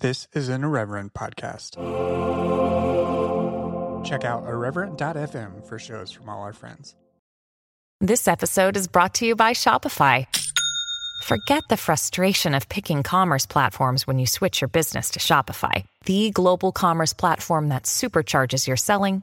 This is an Irreverent podcast. Check out irreverent.fm for shows from all our friends. This episode is brought to you by Shopify. Forget the frustration of picking commerce platforms when you switch your business to Shopify, the global commerce platform that supercharges your selling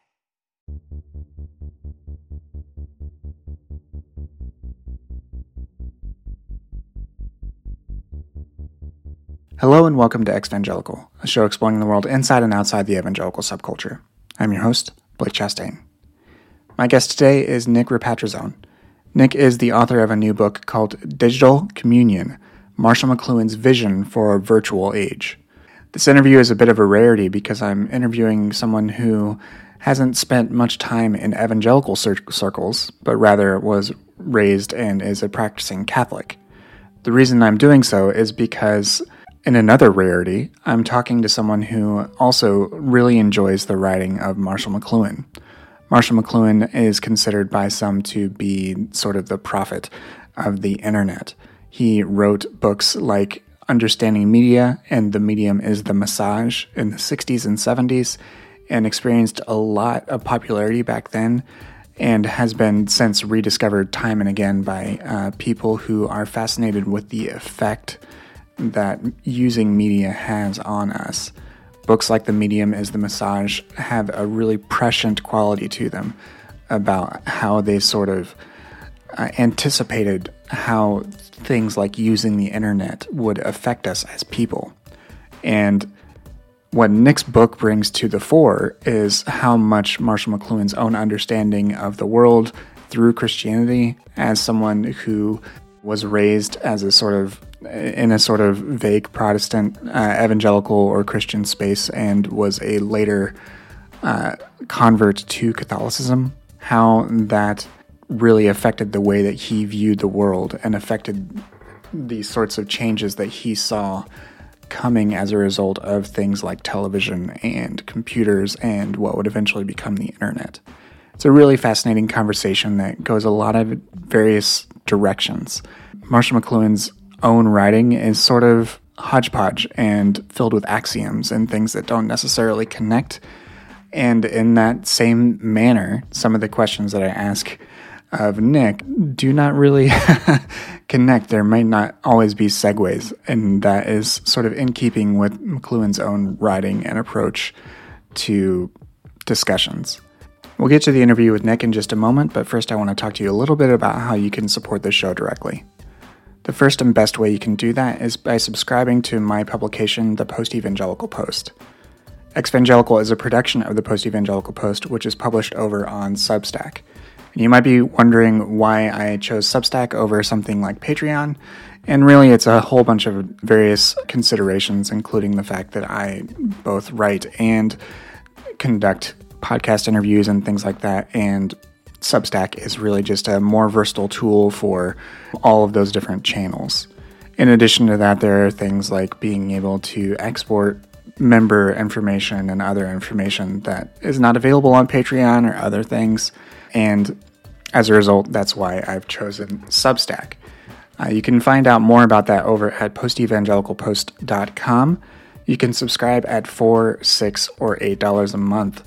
Hello and welcome to Exvangelical, a show exploring the world inside and outside the evangelical subculture. I'm your host, Blake Chastain. My guest today is Nick Ripatrazone. Nick is the author of a new book called Digital Communion Marshall McLuhan's Vision for a Virtual Age. This interview is a bit of a rarity because I'm interviewing someone who hasn't spent much time in evangelical cir- circles, but rather was raised and is a practicing Catholic. The reason I'm doing so is because, in another rarity, I'm talking to someone who also really enjoys the writing of Marshall McLuhan. Marshall McLuhan is considered by some to be sort of the prophet of the internet. He wrote books like Understanding Media and The Medium is the Massage in the 60s and 70s and experienced a lot of popularity back then and has been since rediscovered time and again by uh, people who are fascinated with the effect that using media has on us. Books like The Medium is the Massage have a really prescient quality to them about how they sort of uh, anticipated how things like using the internet would affect us as people. And what Nick's book brings to the fore is how much Marshall McLuhan's own understanding of the world through Christianity, as someone who was raised as a sort of in a sort of vague Protestant, uh, evangelical, or Christian space, and was a later uh, convert to Catholicism, how that really affected the way that he viewed the world and affected the sorts of changes that he saw coming as a result of things like television and computers and what would eventually become the internet. It's a really fascinating conversation that goes a lot of various directions. Marshall McLuhan's own writing is sort of hodgepodge and filled with axioms and things that don't necessarily connect. And in that same manner, some of the questions that I ask of Nick do not really connect. There might not always be segues, and that is sort of in keeping with McLuhan's own writing and approach to discussions. We'll get to the interview with Nick in just a moment, but first I want to talk to you a little bit about how you can support the show directly. The first and best way you can do that is by subscribing to my publication, The Post Evangelical Post. Exvangelical is a production of the Post Evangelical Post, which is published over on Substack. And you might be wondering why I chose Substack over something like Patreon. And really, it's a whole bunch of various considerations, including the fact that I both write and conduct podcast interviews and things like that. And Substack is really just a more versatile tool for all of those different channels. In addition to that, there are things like being able to export member information and other information that is not available on Patreon or other things. And as a result, that's why I've chosen Substack. Uh, you can find out more about that over at postevangelicalpost.com. You can subscribe at four, six, or eight dollars a month,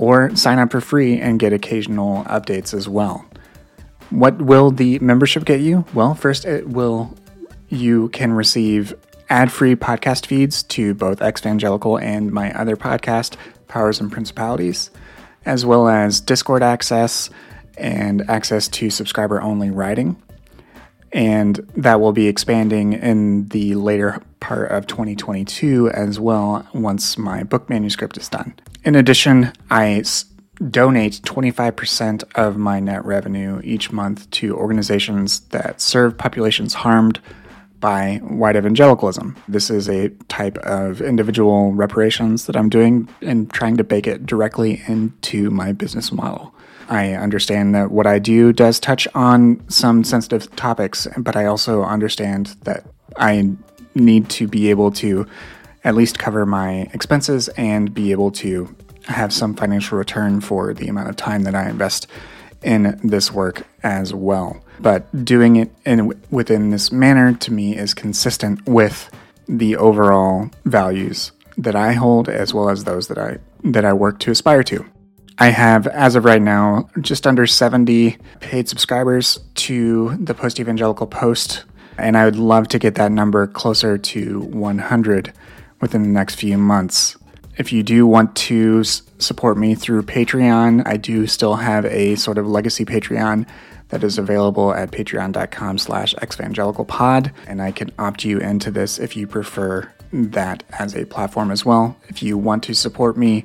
or sign up for free and get occasional updates as well. What will the membership get you? Well, first, it will you can receive ad-free podcast feeds to both Evangelical and my other podcast, Powers and Principalities as well as Discord access and access to subscriber only writing. And that will be expanding in the later part of 2022 as well once my book manuscript is done. In addition, I donate 25% of my net revenue each month to organizations that serve populations harmed by white evangelicalism. This is a type of individual reparations that I'm doing and trying to bake it directly into my business model. I understand that what I do does touch on some sensitive topics, but I also understand that I need to be able to at least cover my expenses and be able to have some financial return for the amount of time that I invest in this work as well. But doing it in within this manner to me is consistent with the overall values that I hold as well as those that I that I work to aspire to. I have, as of right now, just under 70 paid subscribers to the Post Evangelical Post, and I would love to get that number closer to 100 within the next few months. If you do want to support me through Patreon, I do still have a sort of legacy Patreon that is available at patreon.com slash exvangelicalpod, and I can opt you into this if you prefer that as a platform as well. If you want to support me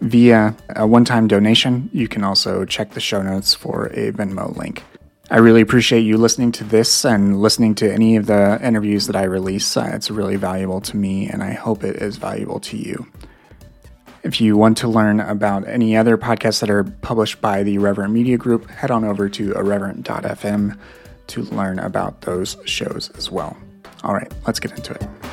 via a one-time donation, you can also check the show notes for a Venmo link. I really appreciate you listening to this and listening to any of the interviews that I release. Uh, it's really valuable to me, and I hope it is valuable to you. If you want to learn about any other podcasts that are published by the Irreverent Media Group, head on over to irreverent.fm to learn about those shows as well. All right, let's get into it.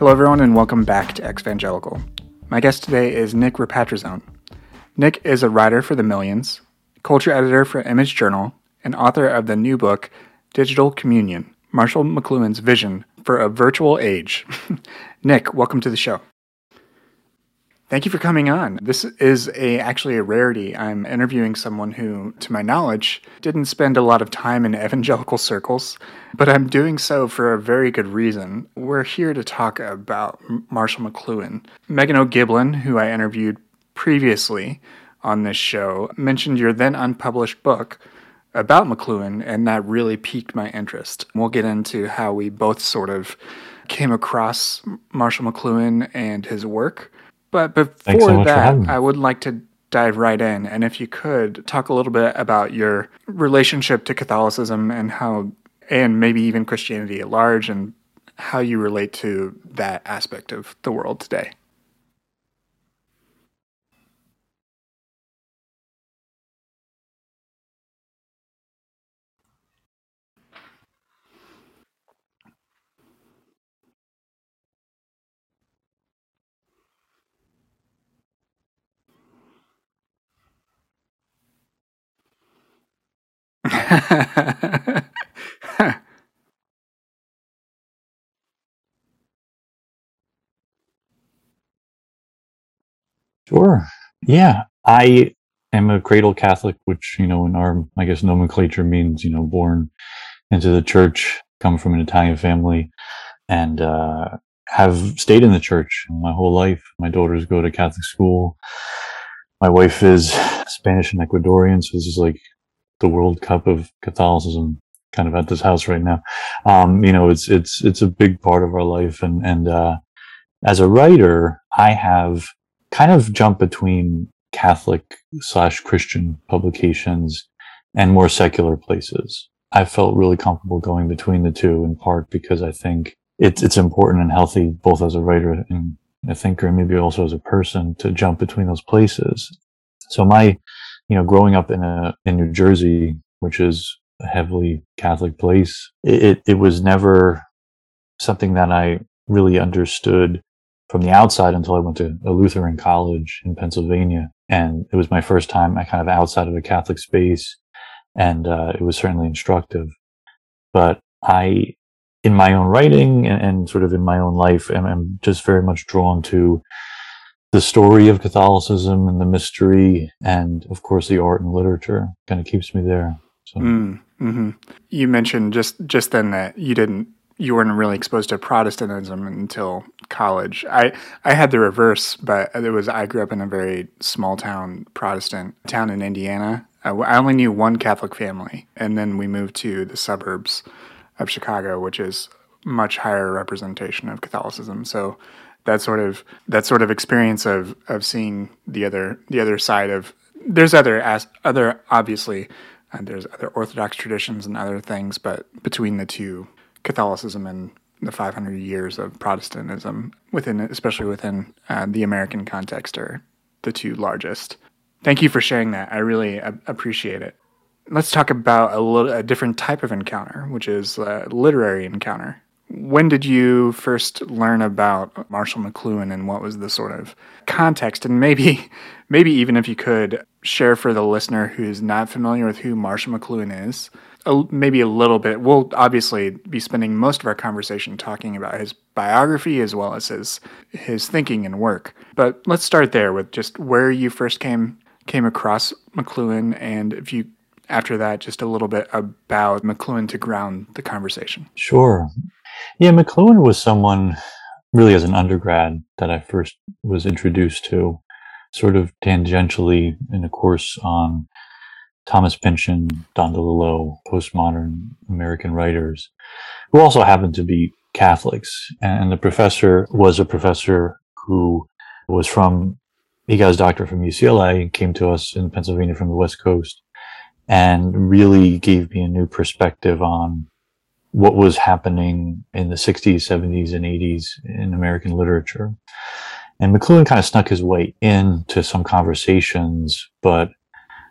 Hello, everyone, and welcome back to Exvangelical. My guest today is Nick Ripatrazone. Nick is a writer for The Millions, culture editor for Image Journal, and author of the new book, Digital Communion Marshall McLuhan's Vision for a Virtual Age. Nick, welcome to the show. Thank you for coming on. This is a actually a rarity. I'm interviewing someone who, to my knowledge, didn't spend a lot of time in evangelical circles, but I'm doing so for a very good reason. We're here to talk about Marshall McLuhan. Meghan O'Gieblin, who I interviewed previously on this show, mentioned your then unpublished book about McLuhan, and that really piqued my interest. We'll get into how we both sort of came across Marshall McLuhan and his work. But before so much for having that. I would like to dive right in. And if you could talk a little bit about your relationship to Catholicism and how, and maybe even Christianity at large, and how you relate to that aspect of the world today. Sure. Yeah. I am a cradle Catholic, which, you know, in our, I guess, nomenclature means, you know, born into the church, come from an Italian family, and uh, have stayed in the church my whole life. My daughters go to Catholic school. My wife is Spanish and Ecuadorian, so this is like the World Cup of Catholicism kind of at this house right now. Um, you know, it's, it's, it's a big part of our life. And, and, uh, as a writer, I have kind of jumped between Catholic slash Christian publications and more secular places. I felt really comfortable going between the two in part because I think it's, it's important and healthy both as a writer and a thinker and maybe also as a person to jump between those places. So my, you know, growing up in a, in New Jersey, which is a heavily Catholic place, it, it, it was never something that I really understood from the outside until I went to a Lutheran college in Pennsylvania. And it was my first time I kind of outside of a Catholic space. And uh, it was certainly instructive. But I, in my own writing and, and sort of in my own life, am, am just very much drawn to the story of Catholicism and the mystery, and of course the art and literature kind of keeps me there. So Mm, hmm You mentioned just just then that you didn't you weren't really exposed to Protestantism until college. I I had the reverse, but it was I grew up in a very small town Protestant town in Indiana. I, I only knew one Catholic family, and then we moved to the suburbs of Chicago, which is much higher representation of Catholicism. So that sort of that sort of experience of of seeing the other the other side of there's other as other obviously uh, there's other Orthodox traditions and other things, but between the two, Catholicism and the 500 years of Protestantism within, especially within uh, the American context, are the two largest. Thank you for sharing that. I really appreciate it. Let's talk about a little a different type of encounter, which is a literary encounter. When did you first learn about Marshall McLuhan and what was the sort of context? And maybe, maybe even if you could share for the listener who's not familiar with who Marshall McLuhan is, a, maybe a little bit. We'll obviously be spending most of our conversation talking about his biography as well as his his thinking and work. But let's start there with just where you first came came across McLuhan, and if you after that just a little bit about McLuhan to ground the conversation. Sure. Yeah, McLuhan was someone really as an undergrad that I first was introduced to, sort of tangentially in a course on Thomas Pynchon, Don DeLillo, postmodern American writers, who also happened to be Catholics. And the professor was a professor who was from, he got his doctorate from UCLA, came to us in Pennsylvania from the West Coast, and really gave me a new perspective on what was happening in the 60s, 70s, and 80s in American literature. And McLuhan kind of snuck his way into some conversations, but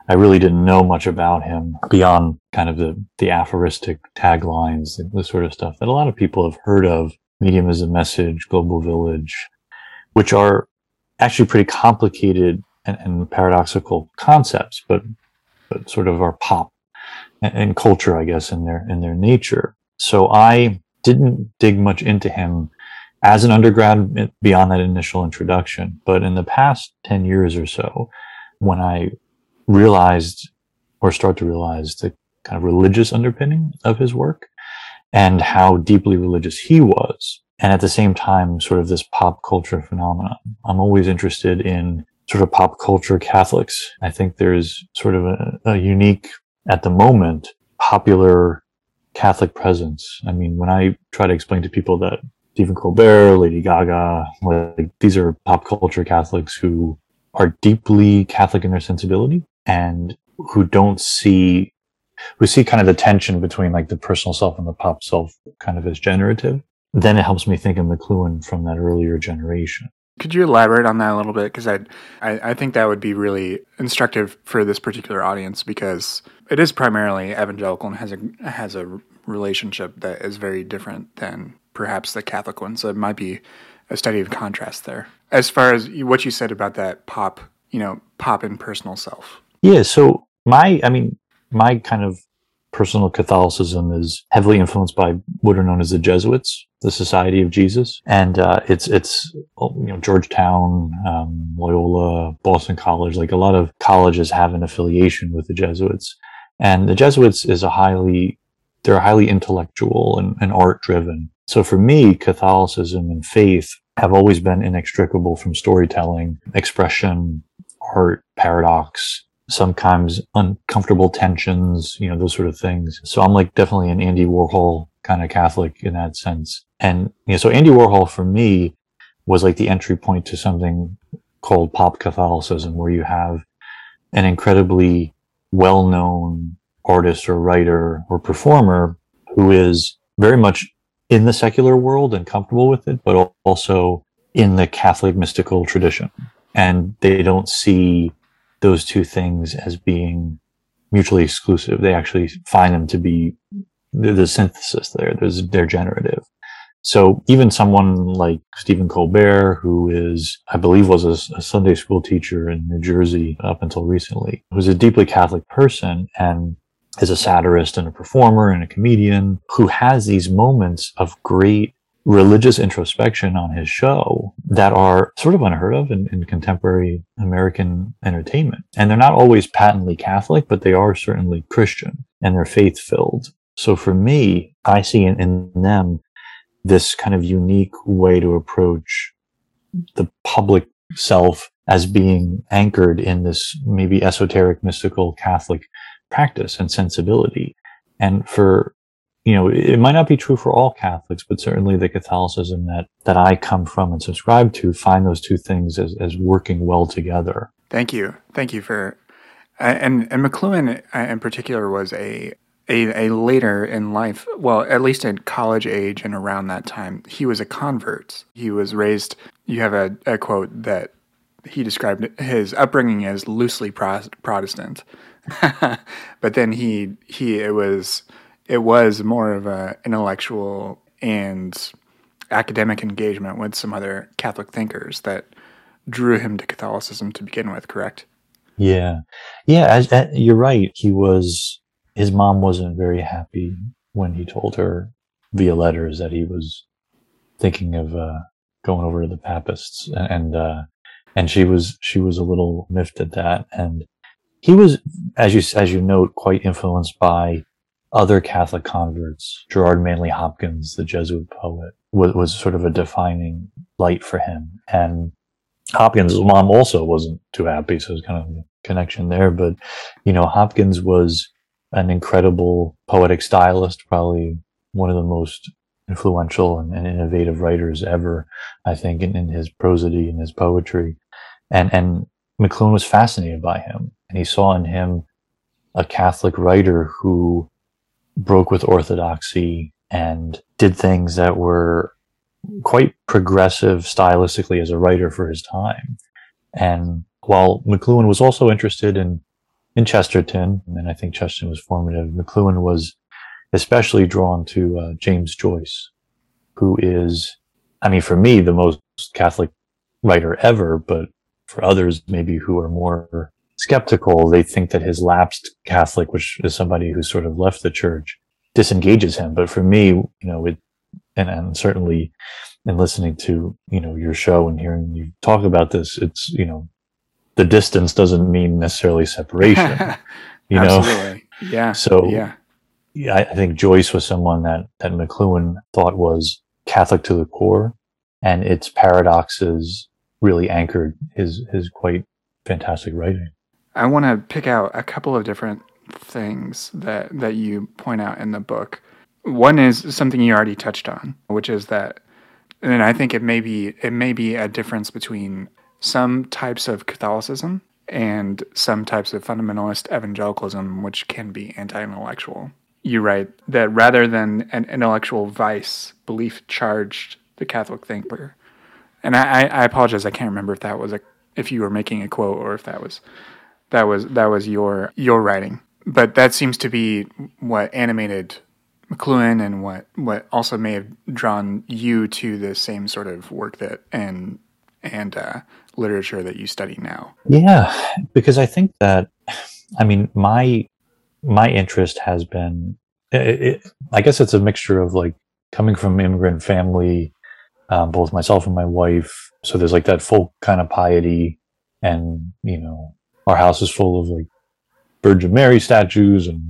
I really didn't know much about him beyond kind of the, the aphoristic taglines, the, the sort of stuff that a lot of people have heard of. Medium as a message, global village, which are actually pretty complicated and, and paradoxical concepts, but, but sort of are pop and, and culture, I guess, in their, in their nature. So I didn't dig much into him as an undergrad beyond that initial introduction. But in the past 10 years or so, when I realized or start to realize the kind of religious underpinning of his work and how deeply religious he was. And at the same time, sort of this pop culture phenomenon. I'm always interested in sort of pop culture Catholics. I think there's sort of a, a unique, at the moment, popular Catholic presence. I mean, when I try to explain to people that Stephen Colbert, Lady Gaga, like these are pop culture Catholics who are deeply Catholic in their sensibility and who don't see, who see kind of the tension between like the personal self and the pop self kind of as generative, then it helps me think of McLuhan from that earlier generation. Could you elaborate on that a little bit? Because I, I think that would be really instructive for this particular audience because it is primarily evangelical and has a has a relationship that is very different than perhaps the Catholic one. So it might be a study of contrast there. As far as what you said about that pop, you know, pop in personal self. Yeah. So my, I mean, my kind of personal Catholicism is heavily influenced by what are known as the Jesuits, the Society of Jesus, and uh, it's it's you know Georgetown, um, Loyola, Boston College, like a lot of colleges have an affiliation with the Jesuits, and the Jesuits is a highly they're highly intellectual and, and art driven. So for me, Catholicism and faith have always been inextricable from storytelling, expression, art, paradox, sometimes uncomfortable tensions, you know, those sort of things. So I'm like definitely an Andy Warhol kind of Catholic in that sense. And, you know, so Andy Warhol for me was like the entry point to something called pop Catholicism, where you have an incredibly well known artist or writer or performer who is very much in the secular world and comfortable with it, but also in the Catholic mystical tradition. And they don't see those two things as being mutually exclusive. They actually find them to be the, the synthesis there. There's, they're generative. So even someone like Stephen Colbert, who is, I believe was a, a, Sunday school teacher in New Jersey up until recently, who's a deeply Catholic person and is a satirist and a performer and a comedian who has these moments of great religious introspection on his show that are sort of unheard of in, in, contemporary American entertainment. And they're not always patently Catholic, but they are certainly Christian and they're faith filled. So for me, I see in, in them this kind of unique way to approach the public self as being anchored in this maybe esoteric, mystical Catholic practice and sensibility. And for you know, it might not be true for all Catholics, but certainly the Catholicism that, that I come from and subscribe to find those two things as, as working well together. Thank you. Thank you for, and, and McLuhan uh, in particular was a, a, a later in life, well, at least at college age and around that time, he was a convert. He was raised, you have a, a quote that he described his upbringing as loosely Protestant. but then he, he, it was, it was more of a intellectual and academic engagement with some other Catholic thinkers that drew him to Catholicism to begin with, correct? Yeah. Yeah, as, as, you're right. He was his mom wasn't very happy when he told her via letters that he was thinking of uh, going over to the papists and uh, and she was she was a little miffed at that and he was as you as you note quite influenced by other Catholic converts. Gerard Manley Hopkins, the Jesuit poet, was, was sort of a defining light for him. And Hopkins' mom also wasn't too happy, so there's kind of a connection there. But, you know, Hopkins was an incredible poetic stylist, probably one of the most influential and, and innovative writers ever, I think, in, in his prosody and his poetry. And, and McLuhan was fascinated by him. And he saw in him a Catholic writer who broke with orthodoxy and did things that were quite progressive stylistically as a writer for his time. And while McLuhan was also interested in in Chesterton, and I think Chesterton was formative, McLuhan was especially drawn to uh, James Joyce, who is, I mean, for me, the most Catholic writer ever, but for others, maybe who are more skeptical, they think that his lapsed Catholic, which is somebody who sort of left the church, disengages him. But for me, you know, it, and, and certainly in listening to, you know, your show and hearing you talk about this, it's, you know, the distance doesn't mean necessarily separation, you know? Yeah. So, yeah. yeah, I think Joyce was someone that, that McLuhan thought was Catholic to the core and its paradoxes really anchored his, his quite fantastic writing. I want to pick out a couple of different things that that you point out in the book. One is something you already touched on, which is that and I think it may be it may be a difference between some types of Catholicism and some types of fundamentalist evangelicalism, which can be anti-intellectual. You write that rather than an intellectual vice, belief charged the Catholic thinker. And I, I apologize, I can't remember if that was a if you were making a quote or if that was that was that was your your writing. But that seems to be what animated McLuhan and what what also may have drawn you to the same sort of work that and and uh, literature that you study now. Yeah, because I think that I mean my my interest has been it, it, I guess it's a mixture of like coming from immigrant family, um, both myself and my wife. So there's like that folk kind of piety, and you know our house is full of like Virgin Mary statues and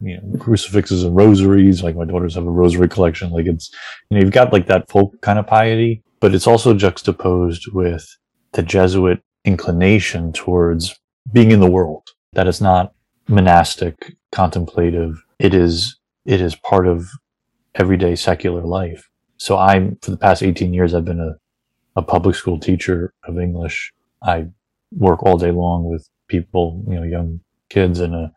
you know crucifixes and rosaries. Like my daughters have a rosary collection. Like it's you know you've got like that folk kind of piety, but it's also juxtaposed with the Jesuit inclination towards being in the world. That is not monastic, contemplative. It is it is part of everyday secular life. So I'm for the past 18 years I've been a a public school teacher of English. I work all day long with people, you know, young kids in a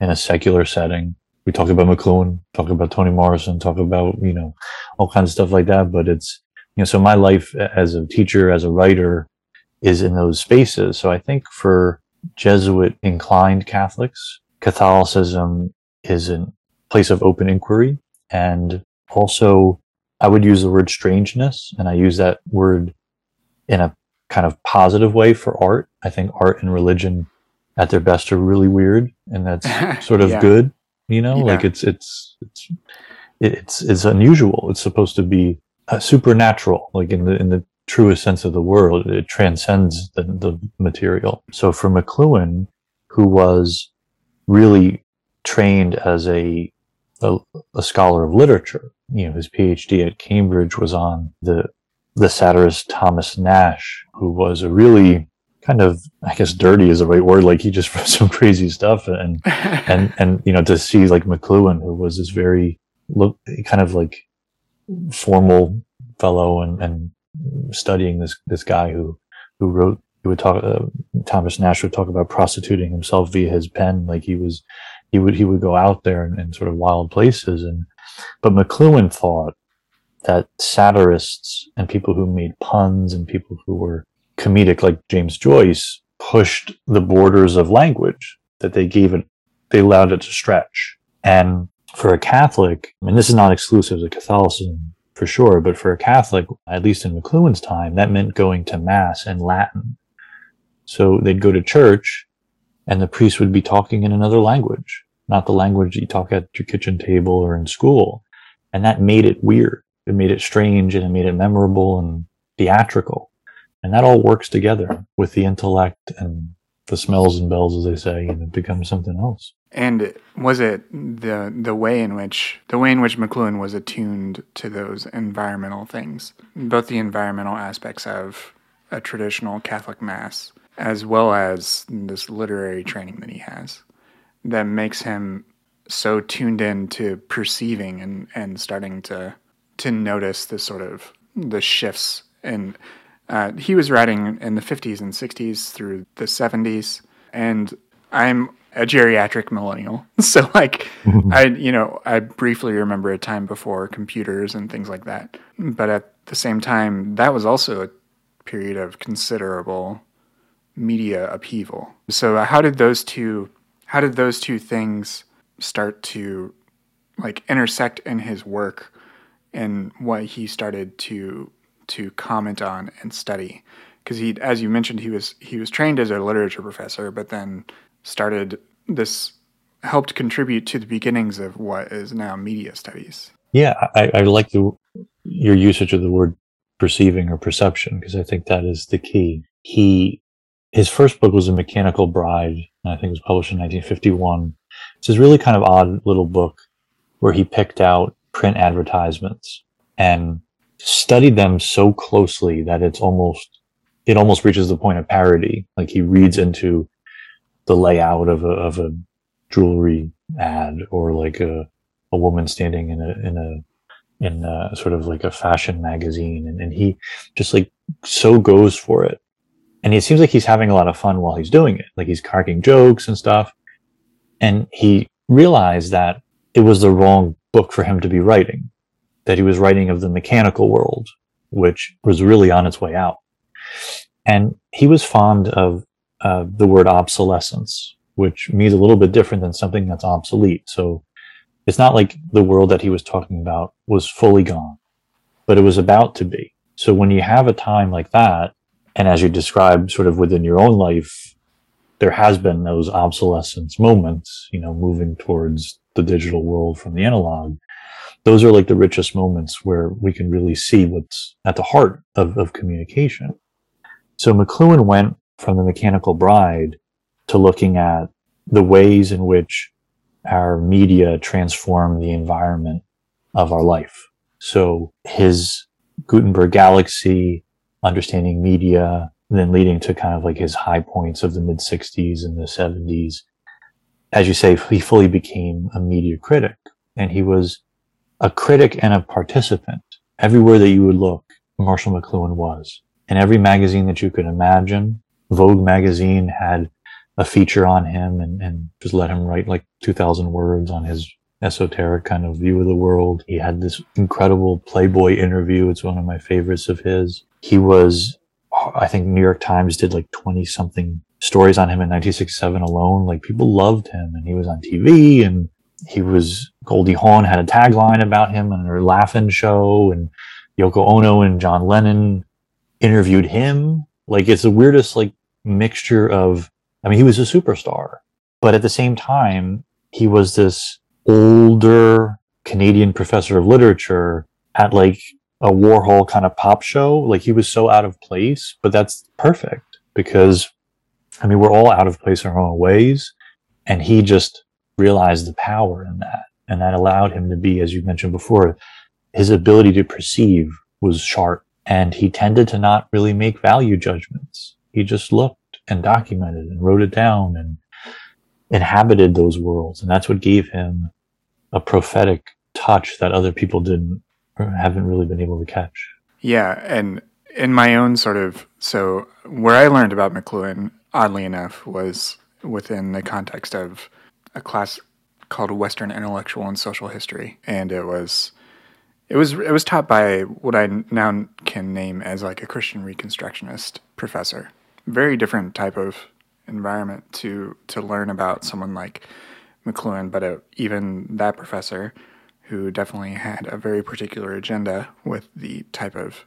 in a secular setting. We talk about McLuhan, talk about Toni Morrison, talk about you know all kinds of stuff like that. But it's you know, so my life as a teacher, as a writer, is in those spaces. So I think for Jesuit inclined Catholics, Catholicism is a place of open inquiry, and also I would use the word strangeness, and I use that word in a kind of positive way for art. I think art and religion at their best are really weird and that's sort of yeah. good, you know, yeah. like it's, it's, it's, it's, it's unusual. It's supposed to be uh, supernatural, like in the, in the truest sense of the word. It transcends the, the material. So for McLuhan, who was really trained as a, a, a scholar of literature, you know, his PhD at Cambridge was on the the satirist Thomas Nashe, who was a really kind of, I guess, dirty is the right word. Like he just wrote some crazy stuff, and and and you know, to see like McLuhan, who was this very look kind of like formal fellow, and and studying this this guy who who wrote he would talk uh, Thomas Nashe would talk about prostituting himself via his pen, like he was he would he would go out there in, in sort of wild places and but McLuhan thought that satirists and people who made puns and people who were comedic like James Joyce pushed the borders of language that they gave it they allowed it to stretch and for a Catholic, and this is not exclusive to Catholicism for sure, but for a Catholic, at least in McLuhan's time, that meant going to Mass in Latin. So they'd go to church and the priest would be talking in another language, not the language you talk at your kitchen table or in school. And that made it weird. It made it strange and it made it memorable and theatrical. And that all works together with the intellect and the smells and bells, as they say, and it becomes something else. And was it the the way in which the way in which McLuhan was attuned to those environmental things, both the environmental aspects of a traditional Catholic mass, as well as this literary training that he has, that makes him so tuned in to perceiving and, and starting to to notice the sort of the shifts and uh, he was writing in the 50s and 60s through the 70s and i'm a geriatric millennial. So like I you know, I briefly remember a time before computers and things like that. But at the same time, that was also a period of considerable media upheaval. So how did those two how did those two things start to like intersect in his work and what he started to to comment on and study? Because he, as you mentioned, he was he was trained as a literature professor, but then started this helped contribute to the beginnings of what is now media studies. Yeah, I, I like the, your usage of the word perceiving or perception because I think that is the key. He his first book was a Mechanical Bride, and I think it was published in 1951. It's this really kind of odd little book where he picked out print advertisements and studied them so closely that it's almost it almost reaches the point of parody. Like he reads into the layout of a, of a jewelry ad or like a, a woman standing in a, in a, in a sort of like a fashion magazine. And, and he just like so goes for it. And it seems like he's having a lot of fun while he's doing it. Like he's cracking jokes and stuff. And he realized that it was the wrong book for him to be writing, that he was writing of the mechanical world, which was really on its way out. And he was fond of uh, the word obsolescence, which means a little bit different than something that's obsolete. So it's not like the world that he was talking about was fully gone, but it was about to be. So when you have a time like that, and as you described sort of within your own life, there has been those obsolescence moments, you know, moving towards the digital world from the analog. Those are like the richest moments where we can really see what's at the heart of, of communication. So McLuhan went from the mechanical bride to looking at the ways in which our media transform the environment of our life. So his Gutenberg galaxy, understanding media, then leading to kind of like his high points of the mid 60s and the 70s. As you say, he fully became a media critic and he was a critic and a participant. Everywhere that you would look, Marshall McLuhan was. In every magazine that you could imagine, Vogue magazine had a feature on him and, and just let him write like 2000 words on his esoteric kind of view of the world. He had this incredible Playboy interview. It's one of my favorites of his. He was, I think New York Times did like 20 something stories on him in 1967 alone. Like people loved him and he was on TV and he was, Goldie Hawn had a tagline about him on her Laugh-In show and Yoko Ono and John Lennon interviewed him like it's the weirdest like mixture of I mean he was a superstar, but at the same time he was this older Canadian professor of literature at like a Warhol kind of pop show. Like he was so out of place, but that's perfect because I mean we're all out of place in our own ways, and he just realized the power in that, and that allowed him to be, as you mentioned before, his ability to perceive was sharp and he tended to not really make value judgments. He just looked and documented and wrote it down and inhabited those worlds. And that's what gave him a prophetic touch that other people didn't haven't really been able to catch. Yeah. And in my own sort of, so where I learned about McLuhan, oddly enough, was within the context of a class called Western Intellectual and Social History, and it was it was it was taught by what I now can name as like a Christian Reconstructionist professor. Very different type of environment to to learn about someone like McLuhan, but uh, even that professor, who definitely had a very particular agenda with the type of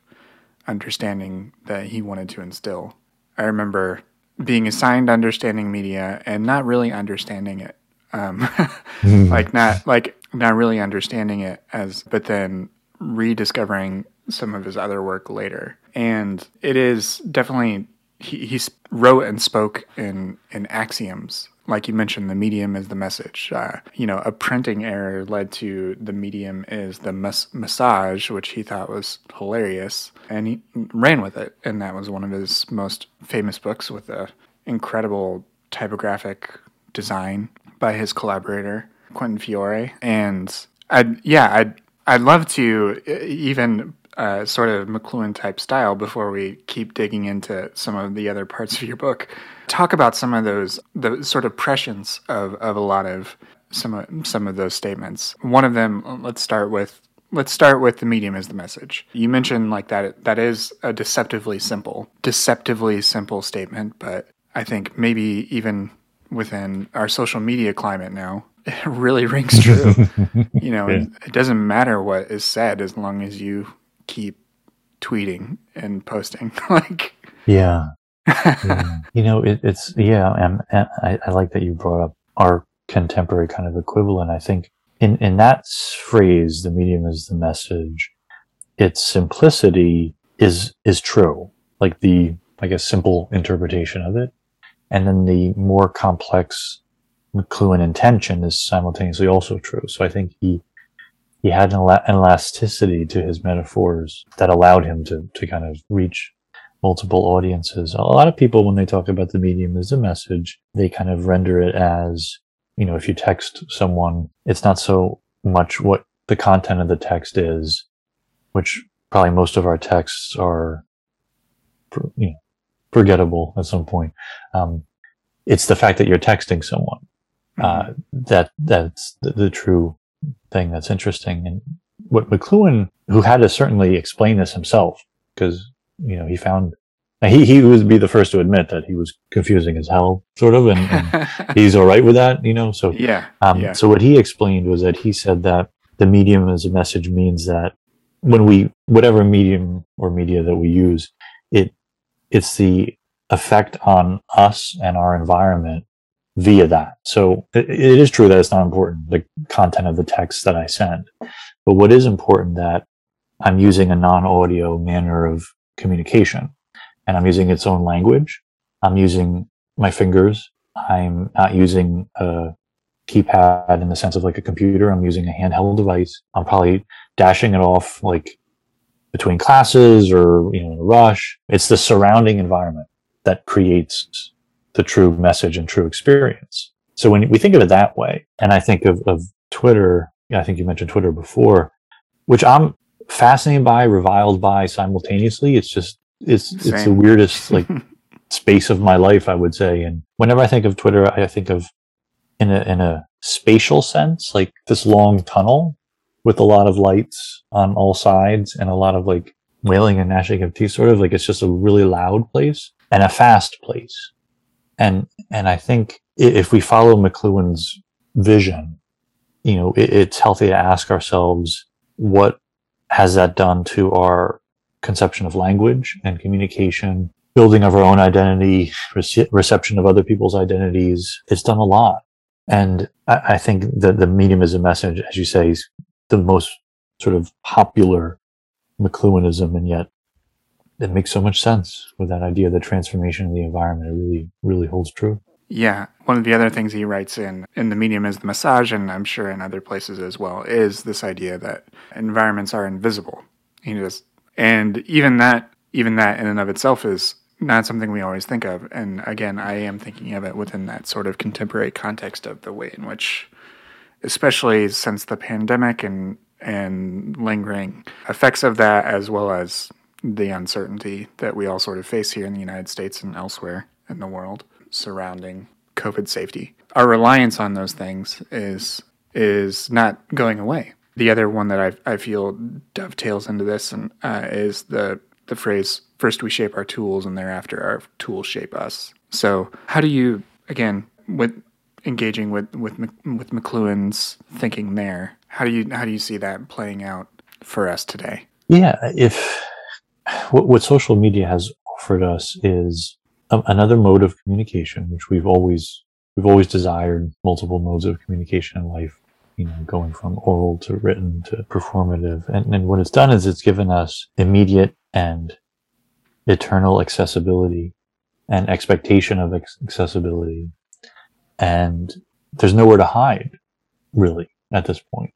understanding that he wanted to instill. I remember being assigned understanding media and not really understanding it um, like not like not really understanding it as but then rediscovering some of his other work later and it is definitely he, he wrote and spoke in in axioms like you mentioned the medium is the message. Uh, you know a printing error led to the medium is the mas- massage which he thought was hilarious and he ran with it. And that was one of his most famous books with a incredible typographic design by his collaborator Quentin Fiore, and I'd yeah I'd I'd love to even uh, sort of McLuhan type style before we keep digging into some of the other parts of your book. Talk about some of those the sort of prescience of of a lot of some of some of those statements. One of them, um, let's start with let's start with the medium as the message. You mentioned like that that is a deceptively simple, deceptively simple statement, but I think maybe even within our social media climate now, it really rings true. you know, yeah. it, it, doesn't matter what is said as long as you keep tweeting and posting. like, yeah. You know, it, it's, yeah, and, and I, I like that you brought up our contemporary kind of equivalent. I think in, in that phrase, the medium is the message, its simplicity is, is true. Like the, I guess, simple interpretation of it and then the more complex clue and intention is simultaneously also true. So I think he he had an, elasticity to his metaphors that allowed him to to kind of reach multiple audiences. A lot of people, when they talk about the medium as a message, they kind of render it as, you know, if you text someone, it's not so much what the content of the text is, which probably most of our texts are, you know, forgettable at some point. Um, it's the fact that you're texting someone. Uh, mm-hmm. that, that's the, the, true thing that's interesting. And what McLuhan, who had to certainly explain this himself, because, you know, he found, he, he would be the first to admit that he was confusing as hell, sort of, and, and he's all right with that, you know? So, yeah, um, yeah. So what he explained was that he said that the medium as a message means that when we, whatever medium or media that we use, it it's the effect on us and our environment via that. So it, it is true that it's not important, the content of the text that I send. But what is important that I'm using a non-audio manner of communication and I'm using its own language. I'm using my fingers. I'm not using a keypad in the sense of like a computer. I'm using a handheld device. I'm probably dashing it off like between classes or you know in a rush. It's the surrounding environment that creates the true message and true experience. So when we think of it that way, and I think of, of Twitter, I think you mentioned Twitter before, which I'm fascinated by, reviled by simultaneously. It's just it's Same. it's the weirdest like space of my life, I would say. And whenever I think of Twitter, I think of in a in a spatial sense, like this long tunnel with a lot of lights on all sides and a lot of like wailing and gnashing of teeth, sort of like it's just a really loud place and a fast place. And, and I think if we follow McLuhan's vision, you know, it, it's healthy to ask ourselves, what has that done to our conception of language and communication, building of our own identity, rece- reception of other people's identities? It's done a lot. And I, I think that the medium as a message, as you say, is the most sort of popular McLuhanism, and yet it makes so much sense with that idea of the transformation of the environment. It really, really holds true. Yeah, one of the other things he writes in in the medium is the massage, and I'm sure in other places as well, is this idea that environments are invisible. He just, and even that, even that in and of itself is not something we always think of. And again, I am thinking of it within that sort of contemporary context of the way in which especially since the pandemic and and lingering effects of that, as well as the uncertainty that we all sort of face here in the United States and elsewhere in the world surrounding COVID safety. Our reliance on those things is is not going away. The other one that I, I feel dovetails into this and uh, is the the phrase first we shape our tools and thereafter our tools shape us. So how do you again with engaging with with with McLuhan's thinking there? How do you how do you see that playing out for us today? Yeah, if what, what social media has offered us is Um, another mode of communication, which we've always we've always desired multiple modes of communication in life. You know, going from oral to written to performative, and, and what it's done is it's given us immediate and eternal accessibility and expectation of accessibility. And there's nowhere to hide, really, at this point.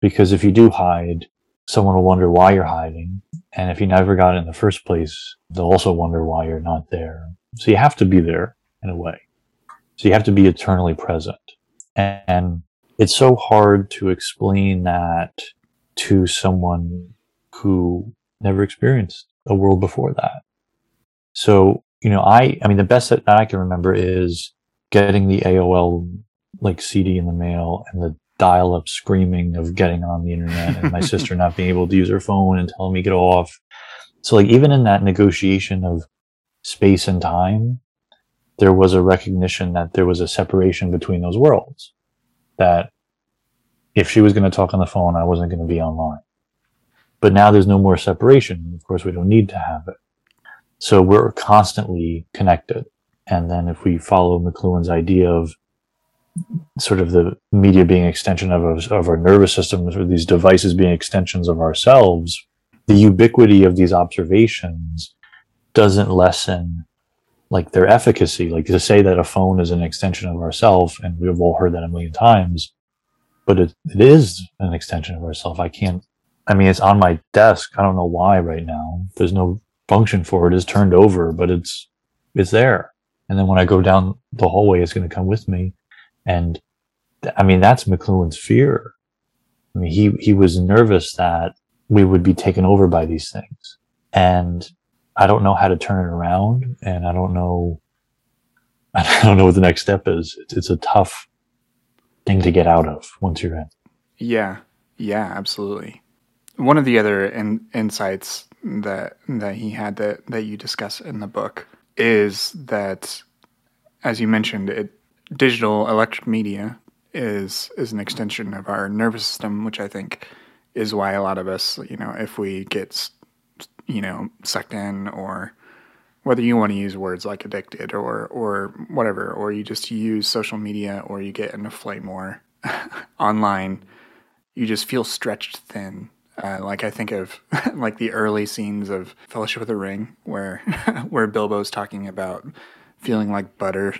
Because if you do hide, someone will wonder why you're hiding. And if you never got it in the first place, they'll also wonder why you're not there. So you have to be there in a way. So you have to be eternally present. And it's so hard to explain that to someone who never experienced a world before that. So, you know, I, I mean, the best that I can remember is getting the AOL like CD in the mail and the dial up screaming of getting on the internet and my sister not being able to use her phone and telling me get off. So like even in that negotiation of space and time, there was a recognition that there was a separation between those worlds. That if she was going to talk on the phone, I wasn't going to be online. But now there's no more separation. Of course, we don't need to have it. So we're constantly connected. And then if we follow McLuhan's idea of sort of the media being extension of, of our nervous systems or these devices being extensions of ourselves, the ubiquity of these observations doesn't lessen like their efficacy. Like to say that a phone is an extension of ourself, and we've all heard that a million times, but it, it is an extension of ourself. I can't, I mean, it's on my desk. I don't know why right now. There's no function for it. It's turned over, but it's, it's there. And then when I go down the hallway, it's going to come with me. And I mean, that's McLuhan's fear. I mean, he, he was nervous that we would be taken over by these things. And I don't know how to turn it around. And I don't know, I don't know what the next step is. It's, it's a tough thing to get out of once you're in. Yeah. Yeah, absolutely. One of the other in, insights that, that he had that, that you discuss in the book is that, as you mentioned, it digital electric media is is an extension of our nervous system, which I think is why a lot of us, you know, if we get, you know, sucked in or whether you want to use words like addicted or or whatever, or you just use social media or you get into flame war online, you just feel stretched thin. Uh, like I think of like the early scenes of Fellowship of the Ring, where where Bilbo's talking about feeling like butter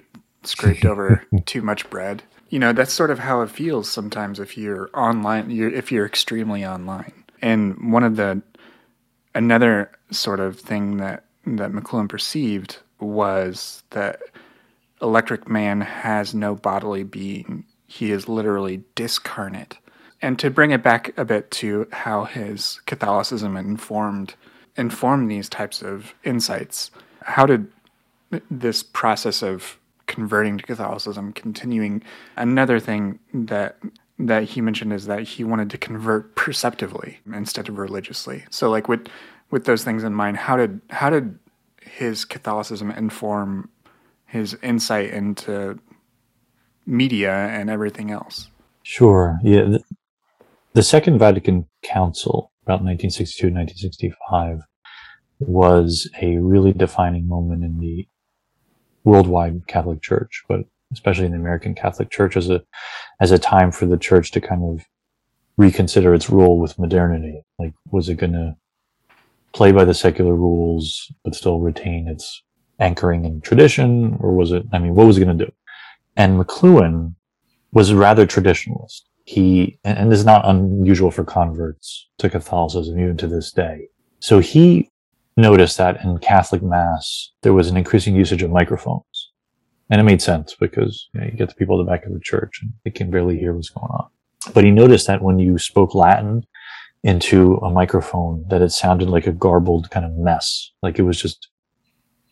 scraped over too much bread. You know, that's sort of how it feels sometimes if you're online, you're, if you're extremely online. And one of the, another sort of thing that, that McLuhan perceived was that Electric Man has no bodily being. He is literally discarnate. And to bring it back a bit to how his Catholicism informed informed these types of insights, how did this process of converting to Catholicism, continuing. Another thing that that he mentioned is that he wanted to convert perceptively instead of religiously. So like with with those things in mind, how did how did his Catholicism inform his insight into media and everything else? Sure. Yeah. The, the Second Vatican Council, about 1962 1965, was a really defining moment in the worldwide Catholic Church, but especially in the American Catholic Church as a as a time for the church to kind of reconsider its role with modernity. Like, was it going to play by the secular rules but still retain its anchoring in tradition, or was it? I mean, what was it going to do? And McLuhan was rather traditionalist. He and this is not unusual for converts to Catholicism even to this day. So he noticed that in Catholic Mass, there was an increasing usage of microphones. And it made sense because you, know, you get the people at the back of the church and they can barely hear what's going on. But he noticed that when you spoke Latin into a microphone, that it sounded like a garbled kind of mess. Like it was just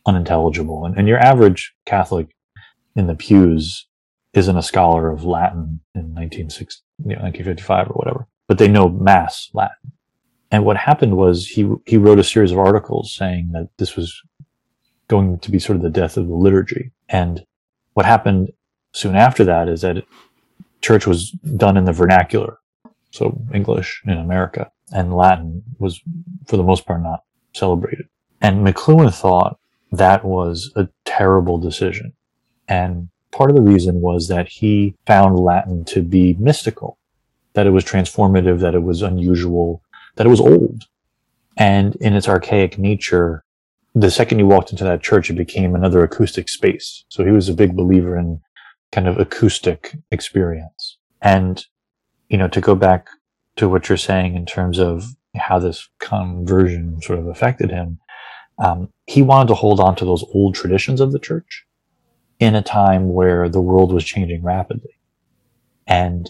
unintelligible. And, and your average Catholic in the pews isn't a scholar of Latin in 1960, you know, 1955 or whatever, but they know mass Latin. And what happened was he he wrote a series of articles saying that this was going to be sort of the death of the liturgy. And what happened soon after that is that church was done in the vernacular, so English in America, and Latin was for the most part not celebrated. And McLuhan thought that was a terrible decision. And part of the reason was that he found Latin to be mystical, that it was transformative, that it was unusual, that it was old. And in its archaic nature, the second you walked into that church, it became another acoustic space. So he was a big believer in kind of acoustic experience. And, you know, to go back to what you're saying in terms of how this conversion sort of affected him, um, he wanted to hold on to those old traditions of the church in a time where the world was changing rapidly. And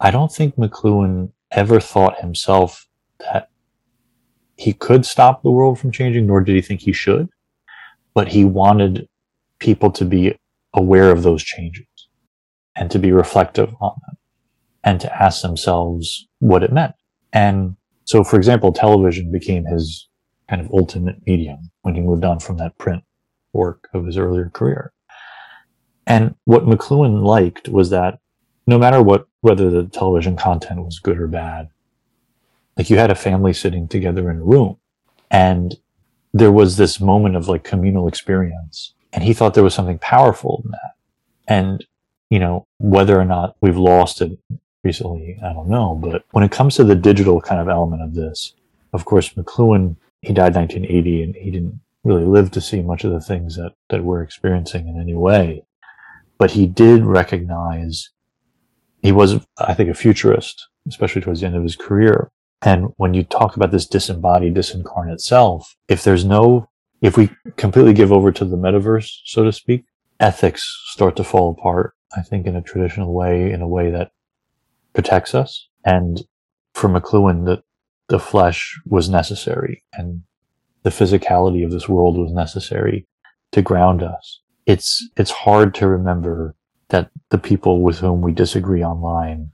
I don't think McLuhan ever thought himself that he could stop the world from changing, nor did he think he should. But he wanted people to be aware of those changes and to be reflective on them and to ask themselves what it meant. And so, for example, television became his kind of ultimate medium when he moved on from that print work of his earlier career. And what McLuhan liked was that no matter what, whether the television content was good or bad, like you had a family sitting together in a room and there was this moment of like communal experience. And he thought there was something powerful in that. And, you know, whether or not we've lost it recently, I don't know. But when it comes to the digital kind of element of this, of course, McLuhan, he died 1980 and he didn't really live to see much of the things that, that we're experiencing in any way. But he did recognize he was, I think, a futurist, especially towards the end of his career. And when you talk about this disembodied, disincarnate self, if there's no, if we completely give over to the metaverse, so to speak, ethics start to fall apart, I think, in a traditional way, in a way that protects us. And for McLuhan, the, the flesh was necessary and the physicality of this world was necessary to ground us. It's, it's hard to remember that the people with whom we disagree online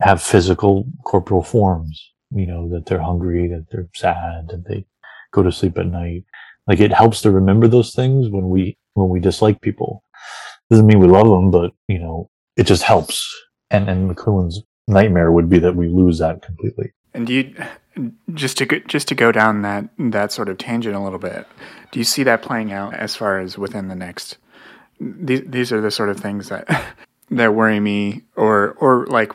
have physical corporal forms you know, that they're hungry, that they're sad, that they go to sleep at night. Like it helps to remember those things when we, when we dislike people. Doesn't mean we love them, but you know, it just helps. And, and McLuhan's nightmare would be that we lose that completely. And do you, just to just to go down that that sort of tangent a little bit, do you see that playing out as far as within the next? These these are the sort of things that that worry me, or or like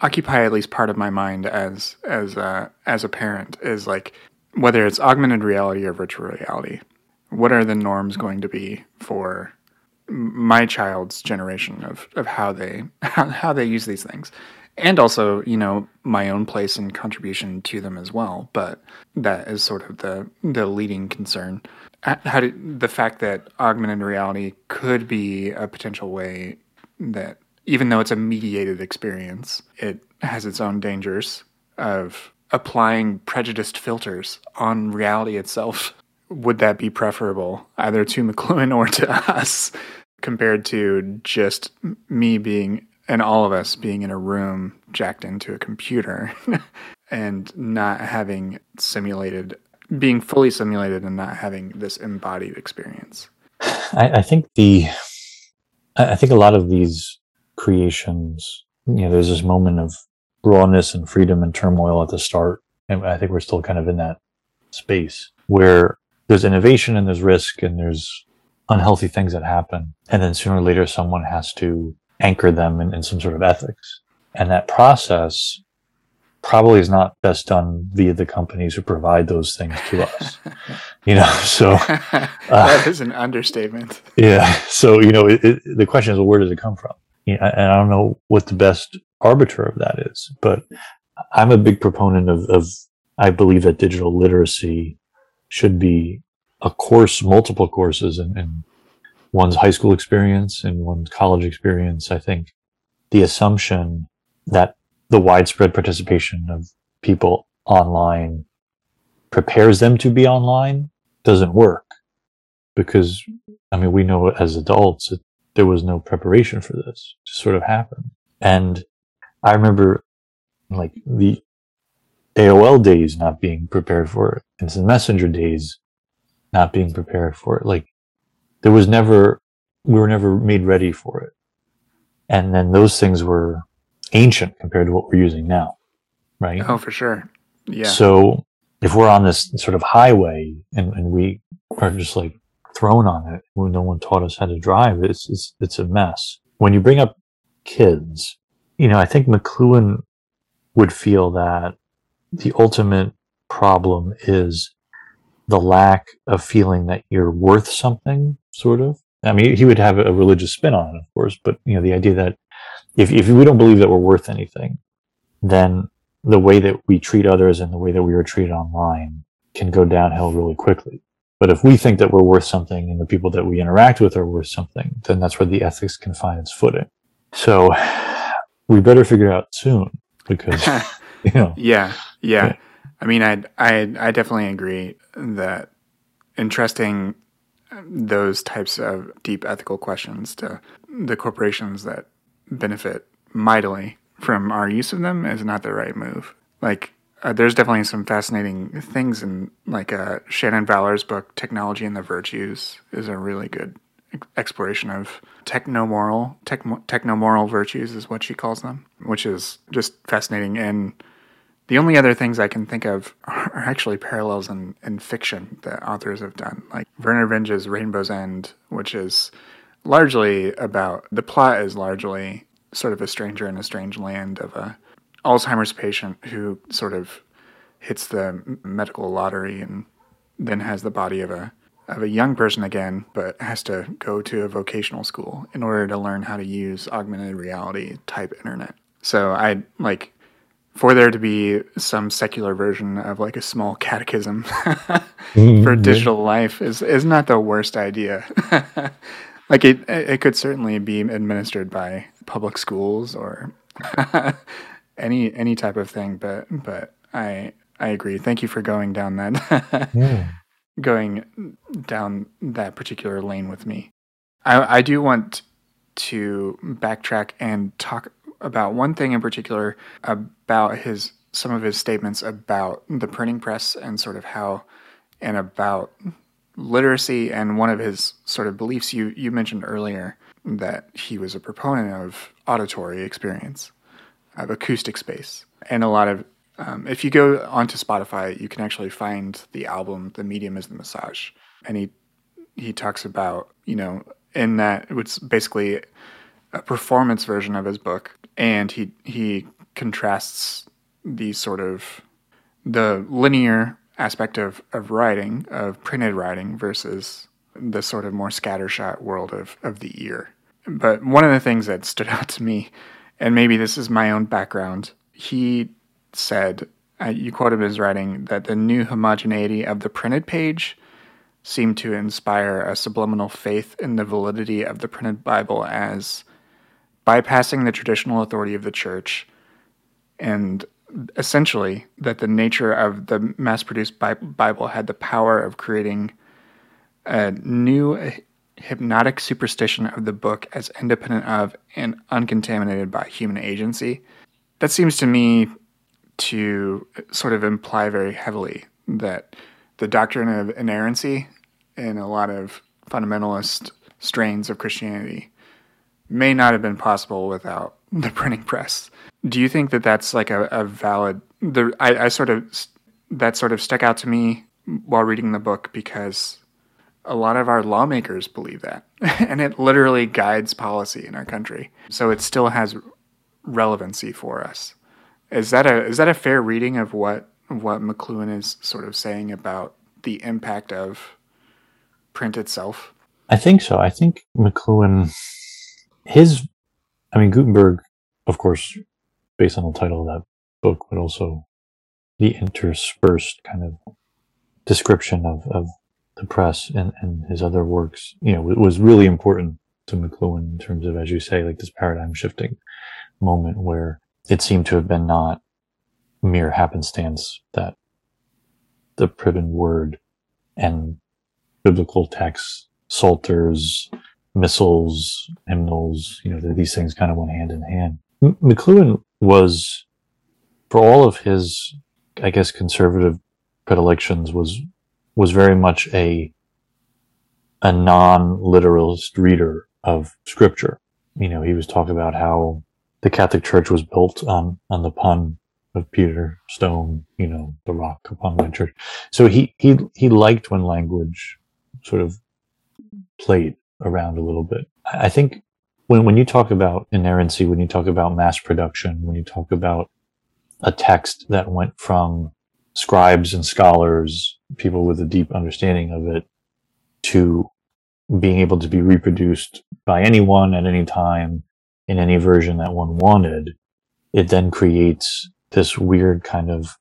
occupy at least part of my mind as as uh, as a parent is like whether it's augmented reality or virtual reality. What are the norms going to be for my child's generation of, of how they how, how they use these things? And also, you know, my own place and contribution to them as well. But that is sort of the the leading concern. How did the fact that augmented reality could be a potential way that even though it's a mediated experience, it has its own dangers of applying prejudiced filters on reality itself. Would that be preferable either to McLuhan or to us compared to just me being and all of us being in a room jacked into a computer and not having simulated, being fully simulated and not having this embodied experience? I, I think the, I think a lot of these creations, you know, there's this moment of rawness and freedom and turmoil at the start. And I think we're still kind of in that space where there's innovation and there's risk and there's unhealthy things that happen. And then sooner or later, someone has to anchor them in, in some sort of ethics. And that process probably is not best done via the companies who provide those things to us. you know, so uh, that is an understatement. Yeah. So, you know, it, it, the question is, well, where does it come from? And I don't know what the best arbiter of that is, but I'm a big proponent of, of I believe that digital literacy should be a course, multiple courses in one's high school experience and one's college experience. I think the assumption that the widespread participation of people online prepares them to be online doesn't work because I mean, we know as adults, it there was no preparation for this. It just sort of happened. And I remember like the AOL days not being prepared for it, instant messenger days not being prepared for it. Like there was never, we were never made ready for it. And then those things were ancient compared to what we're using now. Right. Oh, for sure. Yeah. So if we're on this sort of highway and, and we are just like thrown on it when no one taught us how to drive, it's, it's, it's a mess. When you bring up kids, you know, I think McLuhan would feel that the ultimate problem is the lack of feeling that you're worth something, sort of. I mean, he would have a religious spin on it, of course, but you know, the idea that if, if we don't believe that we're worth anything, then the way that we treat others and the way that we are treated online can go downhill really quickly. But if we think that we're worth something and the people that we interact with are worth something, then that's where the ethics can find its footing. So we better figure it out soon because, you know. Yeah, yeah. yeah. I mean, I, I, I definitely agree that entrusting those types of deep ethical questions to the corporations that benefit mightily from our use of them is not the right move. Like, uh, there's definitely some fascinating things in like uh, Shannon Vallor's book, Technology and the Virtues, is a really good exploration of technomoral tech, technomoral virtues is what she calls them, which is just fascinating. And the only other things I can think of are actually parallels in, in fiction that authors have done, like Vernor Vinge's Rainbow's End, which is largely about the plot is largely sort of a stranger in a strange land of a Alzheimer's patient who sort of hits the medical lottery and then has the body of a of a young person again, but has to go to a vocational school in order to learn how to use augmented reality type internet. So I like for there to be some secular version of like a small catechism for digital life is is not the worst idea. like it it could certainly be administered by public schools or any any type of thing, but but I I agree. Thank you for going down that yeah. going down that particular lane with me. I I do want to backtrack and talk about one thing in particular about his some of his statements about the printing press and sort of how and about literacy and one of his sort of beliefs you you mentioned earlier that he was a proponent of auditory experience of acoustic space. And a lot of um, if you go onto spotify you can actually find the album the medium is the massage. And he he talks about you know in that it's basically a performance version of his book. And he he contrasts the sort of the linear aspect of, of writing, of printed writing, versus the sort of more scattershot world of, of the ear. But one of the things that stood out to me, and maybe this is my own background, he said, uh, you quoted his writing, that the new homogeneity of the printed page seemed to inspire a subliminal faith in the validity of the printed Bible as bypassing the traditional authority of the church and essentially that the nature of the mass produced Bible had the power of creating a new hypnotic superstition of the book as independent of and uncontaminated by human agency. That seems to me to sort of imply very heavily that the doctrine of inerrancy in a lot of fundamentalist strains of Christianity may not have been possible without the printing press. Do you think that that's like a, a valid? The I, I sort of that sort of stuck out to me while reading the book because a lot of our lawmakers believe that, and it literally guides policy in our country. So it still has relevancy for us. Is that a is that a fair reading of what what McLuhan is sort of saying about the impact of print itself? I think so. I think McLuhan his, I mean, Gutenberg, of course, based on the title of that book, but also the interspersed kind of description of, of the press and, and his other works, you know, was really important to McLuhan in terms of, as you say, like this paradigm shifting moment where it seemed to have been not mere happenstance that the printed word and biblical texts, psalters, missals, hymnals, you know, these things kind of went hand in hand. M- McLuhan was, for all of his, I guess, conservative predilections, was was very much a a non-literalist reader of scripture. You know, he was talking about how the Catholic Church was built on on the pun of Peter Stone, you know, the rock upon my church. So he he he liked when language sort of played around a little bit. I think when when you talk about inerrancy, when you talk about mass production, when you talk about a text that went from scribes and scholars, people with a deep understanding of it, to being able to be reproduced by anyone at any time in any version that one wanted, it then creates this weird kind of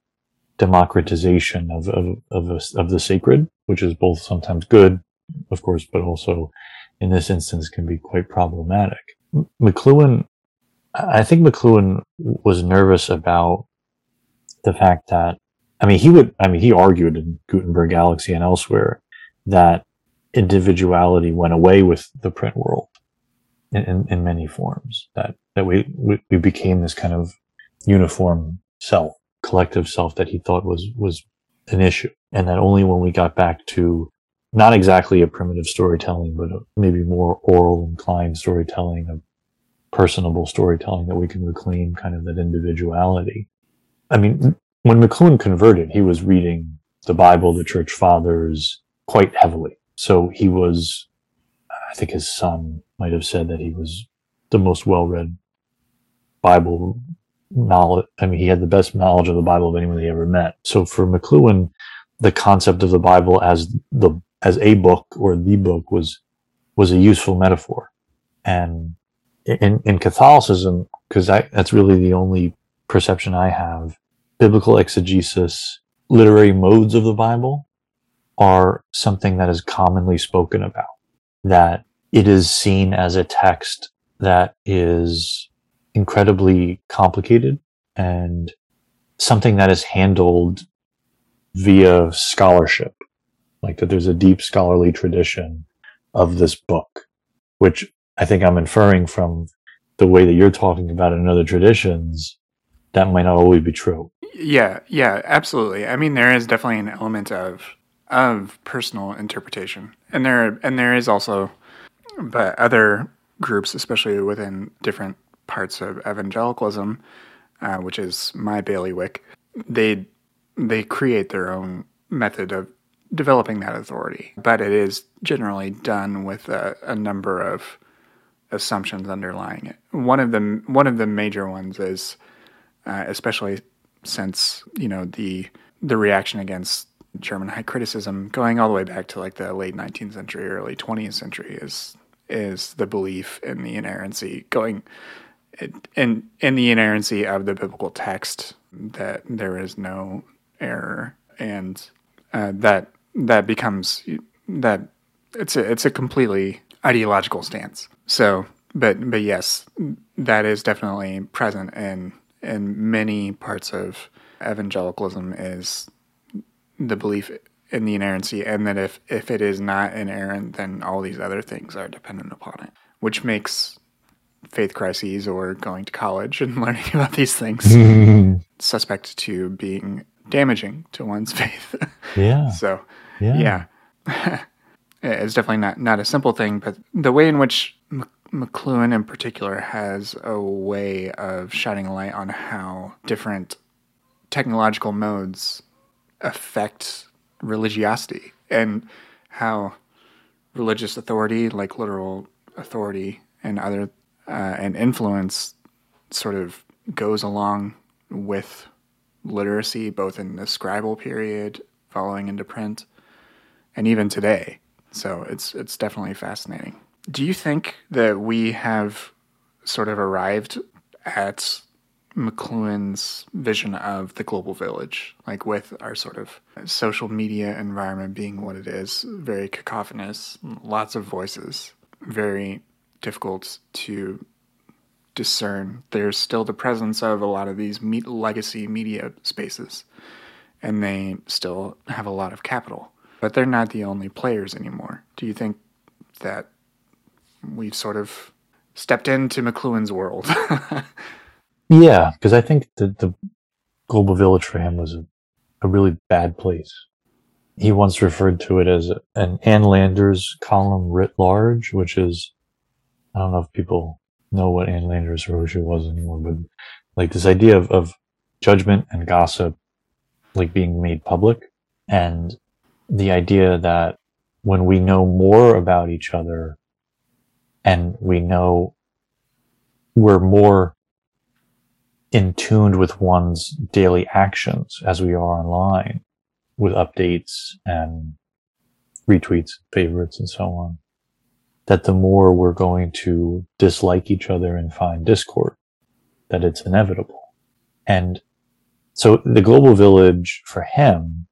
democratization of of of, a, of the sacred, which is both sometimes good, of course, but also in this instance can be quite problematic. McLuhan, I think McLuhan was nervous about the fact that, I mean, he would, I mean, he argued in Gutenberg Galaxy and elsewhere that individuality went away with the print world in, in, in many forms, that, that we, we, we became this kind of uniform self, collective self that he thought was, was an issue. And that only when we got back to not exactly a primitive storytelling, but maybe more oral inclined storytelling of personable storytelling that we can reclaim kind of that individuality. I mean, when McLuhan converted, he was reading the Bible, the church fathers quite heavily. So he was, I think his son might have said that he was the most well read Bible knowledge. I mean, he had the best knowledge of the Bible of anyone he ever met. So for McLuhan, the concept of the Bible as the as a book or the book was was a useful metaphor. And in, in Catholicism, because that's really the only perception I have, biblical exegesis, literary modes of the Bible are something that is commonly spoken about. That it is seen as a text that is incredibly complicated and something that is handled via scholarship like that there's a deep scholarly tradition of this book, which I think I'm inferring from the way that you're talking about it in other traditions, that might not always be true. Yeah, yeah, absolutely. I mean, there is definitely an element of of personal interpretation, and there and there is also, but other groups, especially within different parts of evangelicalism, uh, which is my bailiwick, they they create their own method of developing that authority. But it is generally done with a, a number of assumptions underlying it. One of the one of the major ones is, uh, especially since you know the the reaction against German high criticism going all the way back to like the late 19th century, early 20th century is is the belief in the inerrancy going in in the inerrancy of the biblical text that there is no error and uh, that that becomes that it's a it's a completely ideological stance. So, but but yes, that is definitely present in in many parts of evangelicalism is the belief in the inerrancy, and that if if it is not inerrant, then all these other things are dependent upon it, which makes faith crises or going to college and learning about these things suspect to being damaging to one's faith. Yeah. so yeah. yeah. it's definitely not, not a simple thing, but the way in which McLuhan in particular has a way of shining a light on how different technological modes affect religiosity and how religious authority, like literal authority and other uh, and influence, sort of goes along with literacy, both in the scribal period following into print and even today. So it's it's definitely fascinating. Do you think that we have sort of arrived at McLuhan's vision of the global village, like with our sort of social media environment being what it is, very cacophonous, lots of voices, very difficult to discern. There's still the presence of a lot of these legacy media spaces, and they still have a lot of capital but they're not the only players anymore. Do you think that we've sort of stepped into McLuhan's world. yeah, because I think the, the global village for him was a, a really bad place. He once referred to it as an Ann Landers column writ large, which is, I don't know if people know what Ann Landers or who she was anymore, but like this idea of, of judgment and gossip like being made public and the idea that when we know more about each other and we know we're more in tune with one's daily actions as we are online with updates and retweets, favorites, and so on, that the more we're going to dislike each other and find discord, that it's inevitable. And so the global village for him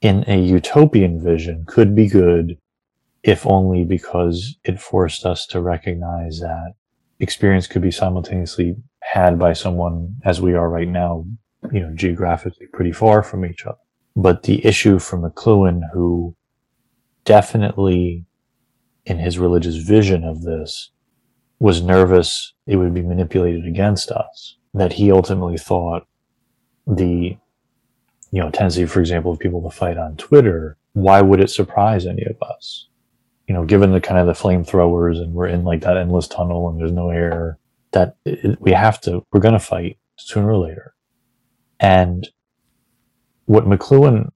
in a utopian vision could be good if only because it forced us to recognize that experience could be simultaneously had by someone as we are right now, you know, geographically pretty far from each other. But the issue for McLuhan, who definitely in his religious vision of this was nervous it would be manipulated against us, that he ultimately thought the you know, tendency, for example, of people to fight on Twitter, why would it surprise any of us? You know, given the kind of the flamethrowers and we're in like that endless tunnel and there's no air, that it, we have to, we're going to fight sooner or later. And what McLuhan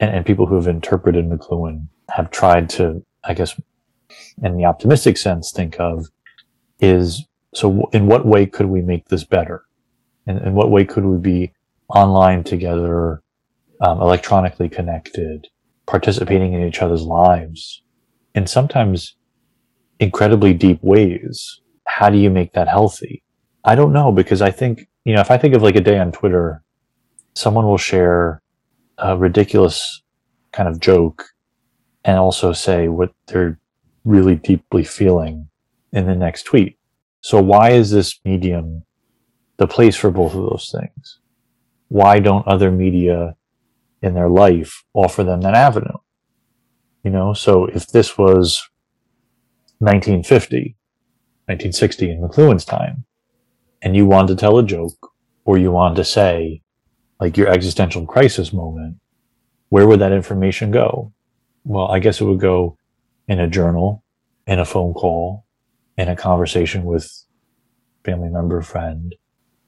and, and people who have interpreted McLuhan have tried to, I guess, in the optimistic sense, think of is so in what way could we make this better? And in what way could we be online together, um, electronically connected, participating in each other's lives in sometimes incredibly deep ways. How do you make that healthy? I don't know because I think, you know, if I think of like a day on Twitter, someone will share a ridiculous kind of joke and also say what they're really deeply feeling in the next tweet. So why is this medium the place for both of those things? why don't other media in their life offer them that avenue? You know, so if this was 1950, 1960 in McLuhan's time, and you wanted to tell a joke or you wanted to say like your existential crisis moment, where would that information go? Well, I guess it would go in a journal, in a phone call, in a conversation with family member, friend,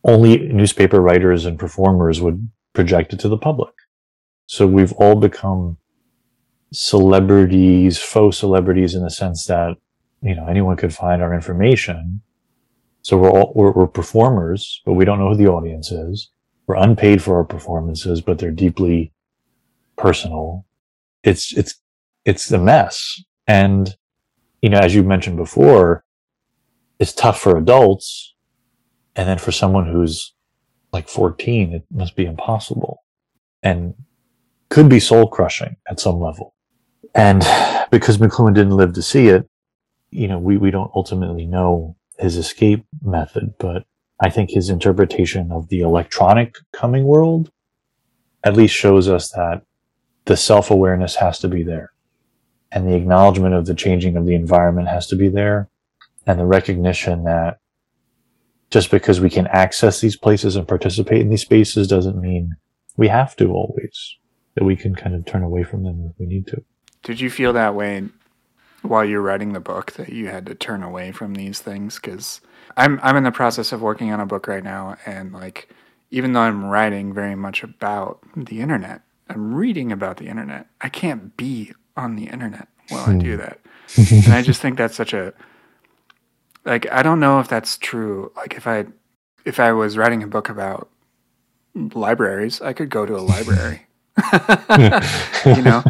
only newspaper writers and performers would project it to the public. So we've all become celebrities, faux celebrities in the sense that, you know, anyone could find our information. So we're all, we're, we're performers, but we don't know who the audience is. We're unpaid for our performances, but they're deeply personal. It's, it's, it's a mess. And, you know, as you mentioned before, it's tough for adults and then for someone who's like 14, it must be impossible and could be soul crushing at some level. And because McLuhan didn't live to see it, you know, we, we don't ultimately know his escape method, but I think his interpretation of the electronic coming world at least shows us that the self awareness has to be there and the acknowledgement of the changing of the environment has to be there and the recognition that just because we can access these places and participate in these spaces doesn't mean we have to always. That we can kind of turn away from them if we need to. Did you feel that way while you're writing the book that you had to turn away from these things? Because I'm I'm in the process of working on a book right now, and like even though I'm writing very much about the internet, I'm reading about the internet. I can't be on the internet while I do hmm. that, and I just think that's such a like I don't know if that's true. Like if I if I was writing a book about libraries, I could go to a library. you know,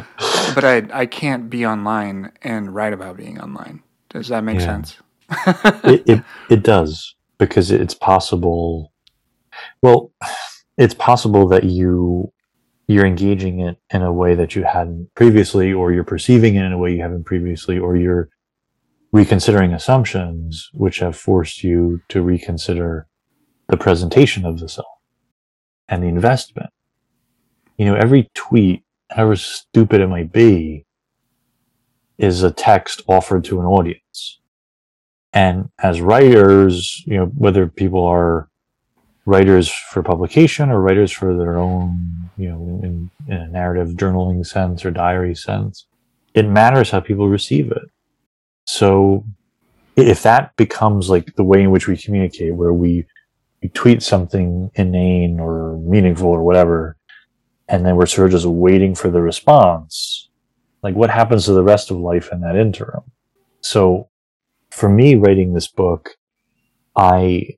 but I I can't be online and write about being online. Does that make yeah. sense? it, it it does because it's possible. Well, it's possible that you you're engaging it in a way that you hadn't previously, or you're perceiving it in a way you haven't previously, or you're reconsidering assumptions which have forced you to reconsider the presentation of the self and the investment. You know, every tweet, however stupid it might be, is a text offered to an audience. And as writers, you know, whether people are writers for publication or writers for their own, you know, in, in a narrative journaling sense or diary sense, it matters how people receive it. So if that becomes like the way in which we communicate, where we, we tweet something inane or meaningful or whatever, and then we're sort of just waiting for the response, like what happens to the rest of life in that interim? So for me, writing this book, I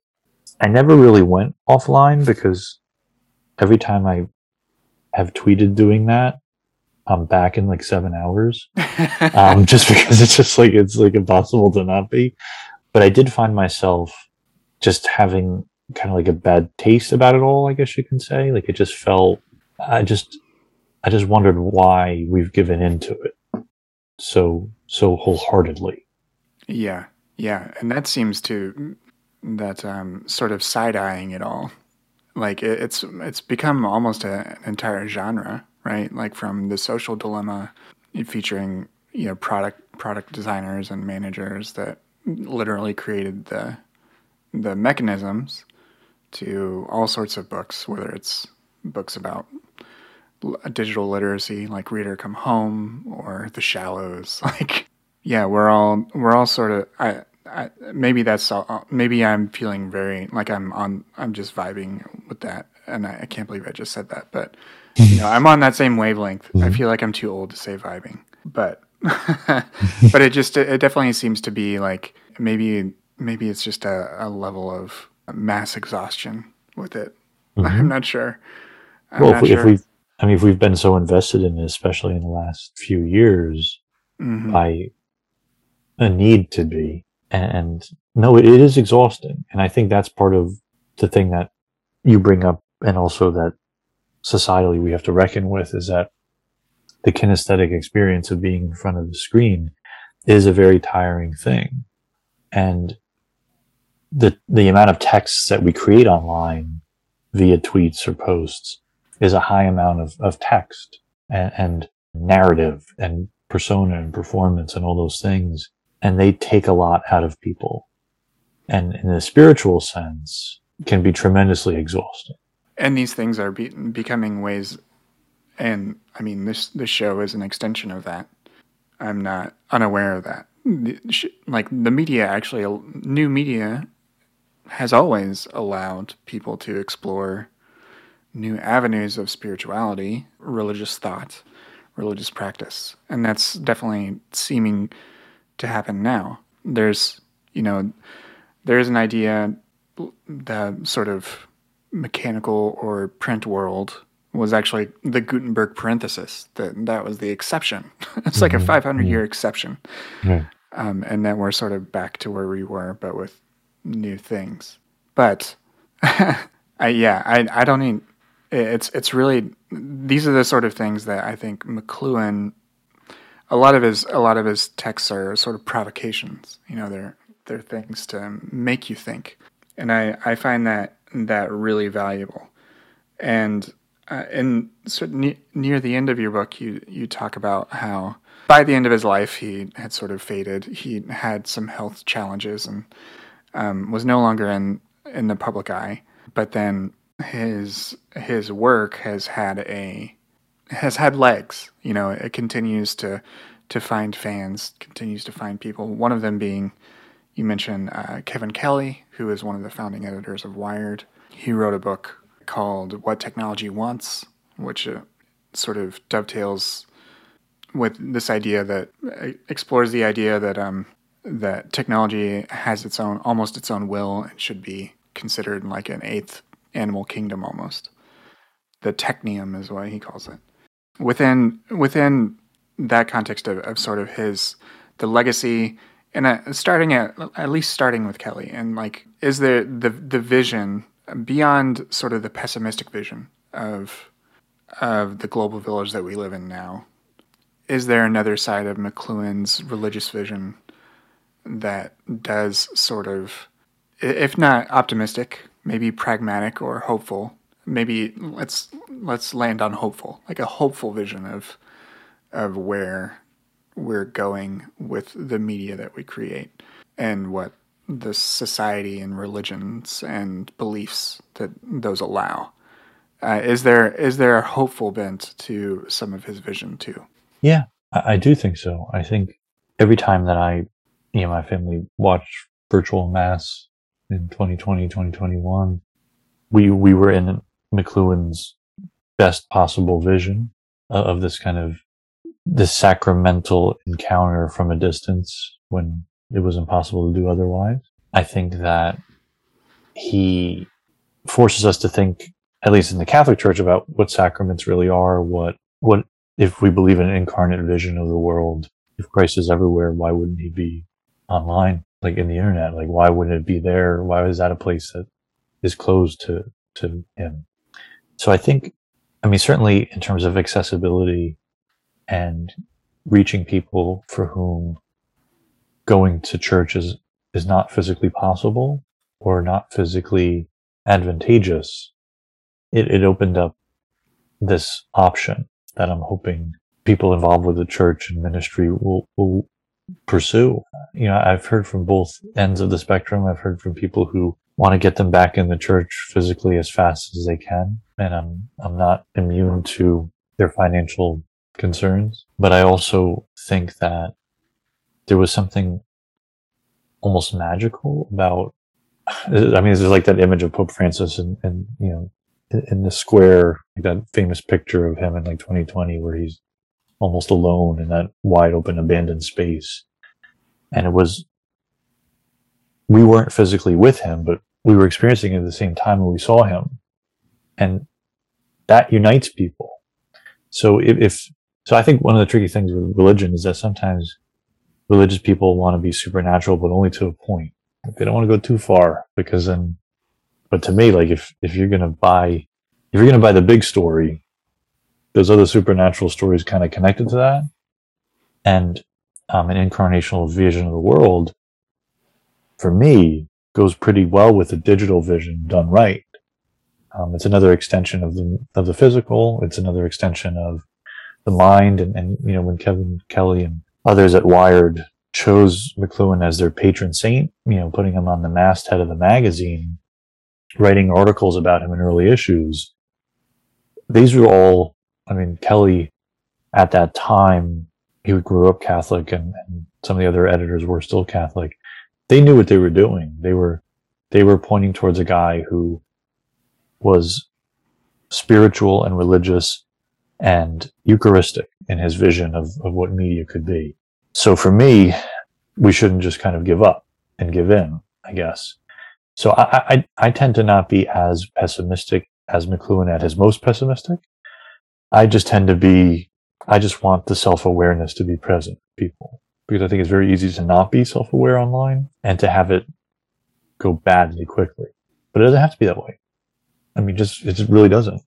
I never really went offline because every time I have tweeted doing that, I'm back in like seven hours. um, just because it's just like it's like impossible to not be. But I did find myself just having kind of like a bad taste about it all, I guess you can say. Like it just felt I just I just wondered why we've given into it so so wholeheartedly. Yeah. Yeah. And that seems to that um, sort of side eyeing it all. Like it, it's it's become almost a, an entire genre, right? Like from the social dilemma, featuring you know product product designers and managers that literally created the the mechanisms to all sorts of books, whether it's books about digital literacy like Reader Come Home or The Shallows. Like, yeah, we're all we're all sort of I I, maybe that's all, maybe I'm feeling very like I'm on I'm just vibing with that, and I, I can't believe I just said that, but you know I'm on that same wavelength. I mm-hmm. feel like I'm too old to say vibing, but but it just it definitely seems to be like maybe maybe it's just a, a level of mass exhaustion with it. Mm-hmm. I'm not sure. I'm well, not if, we, sure. if we I mean, if we've been so invested in it, especially in the last few years, mm-hmm. by a need to be, and no, it, it is exhausting. And I think that's part of the thing that you bring up and also that societally we have to reckon with is that the kinesthetic experience of being in front of the screen is a very tiring thing. And the, the amount of texts that we create online via tweets or posts is a high amount of, of text and, and narrative and persona and performance and all those things and they take a lot out of people. And in a spiritual sense, can be tremendously exhausting. And these things are be- becoming ways, and I mean, this this show is an extension of that. I'm not unaware of that. Like the media, actually, new media has always allowed people to explore new avenues of spirituality, religious thought, religious practice, and that's definitely seeming to happen now. There's, you know, there's an idea, the sort of mechanical or print world was actually the Gutenberg parenthesis. That that was the exception. it's like mm-hmm. a 500 year exception, um, and then we're sort of back to where we were, but with new things. But I, yeah, I I don't need. It's it's really these are the sort of things that I think McLuhan a lot of his a lot of his texts are sort of provocations. You know, they're they're things to make you think, and I I find that that really valuable. And uh, and ne- near the end of your book, you you talk about how by the end of his life he had sort of faded. He had some health challenges and um, was no longer in in the public eye. But then his his work has had a has had legs. You know, it continues to to find fans, continues to find people. One of them being, you mentioned uh, Kevin Kelly, who is one of the founding editors of Wired. He wrote a book called "What Technology Wants," which uh, sort of dovetails with this idea that uh, explores the idea that um, that technology has its own, almost its own will, and should be considered like an eighth animal kingdom almost. The technium is what he calls it within within that context of, of sort of his the legacy and uh, starting at at least starting with Kelly and like is there the the vision beyond sort of the pessimistic vision of of the global village that we live in now is there another side of McLuhan's religious vision that does sort of if not optimistic maybe pragmatic or hopeful maybe let's let's land on hopeful, like a hopeful vision of of where we're going with the media that we create and what the society and religions and beliefs that those allow. Uh, is there is there a hopeful bent to some of his vision too? Yeah, I, do think so. I think every time that I, you know, my family watched virtual mass in 2020, 2021, we we were in McLuhan's best possible vision uh, of this kind of this sacramental encounter from a distance when it was impossible to do otherwise. I think that he forces us to think, at least in the Catholic Church, about what sacraments really are, what what if we believe in an incarnate vision of the world, if Christ is everywhere, why wouldn't he be online, like in the internet? Like why wouldn't it be there? Why is that a place that is closed to to him? So I think I mean certainly in terms of accessibility and reaching people for whom going to church is, is not physically possible or not physically advantageous, it, it opened up this option that I'm hoping people involved with the church and ministry will, will pursue. You know, I've heard from both ends of the spectrum. I've heard from people who want to get them back in the church physically as fast as they can. And I'm, I'm not immune to their financial concerns. But I also think that there was something almost magical about, I mean, it's like that image of Pope Francis and, and you know, in the square, that famous picture of him in like 2020 where he's almost alone in that wide open abandoned space. And it was, we weren't physically with him, but we were experiencing it at the same time when we saw him. And that unites people. So if, if so I think one of the tricky things with religion is that sometimes religious people want to be supernatural, but only to a point. They don't want to go too far because then, but to me, like if, if you're going to buy, if you're going to buy the big story, those other supernatural stories kind of connected to that. And um, an incarnational vision of the world, for me, goes pretty well with a digital vision done right. Um, it's another extension of the of the physical. It's another extension of the mind and, and you know when Kevin Kelly and others at Wired chose McLuhan as their patron saint, you know, putting him on the masthead of the magazine, writing articles about him in early issues. These were all, I mean, Kelly at that time, he grew up Catholic and, and some of the other editors were still Catholic. They knew what they were doing. They were, they were pointing towards a guy who was spiritual and religious and Eucharistic in his vision of, of what media could be. So for me, we shouldn't just kind of give up and give in, I guess. So I, I, I tend to not be as pessimistic as McLuhan at his most pessimistic. I just tend to be, I just want the self-awareness to be present people because I think it's very easy to not be self-aware online and to have it go badly quickly. But it doesn't have to be that way. I mean, just, it just really doesn't.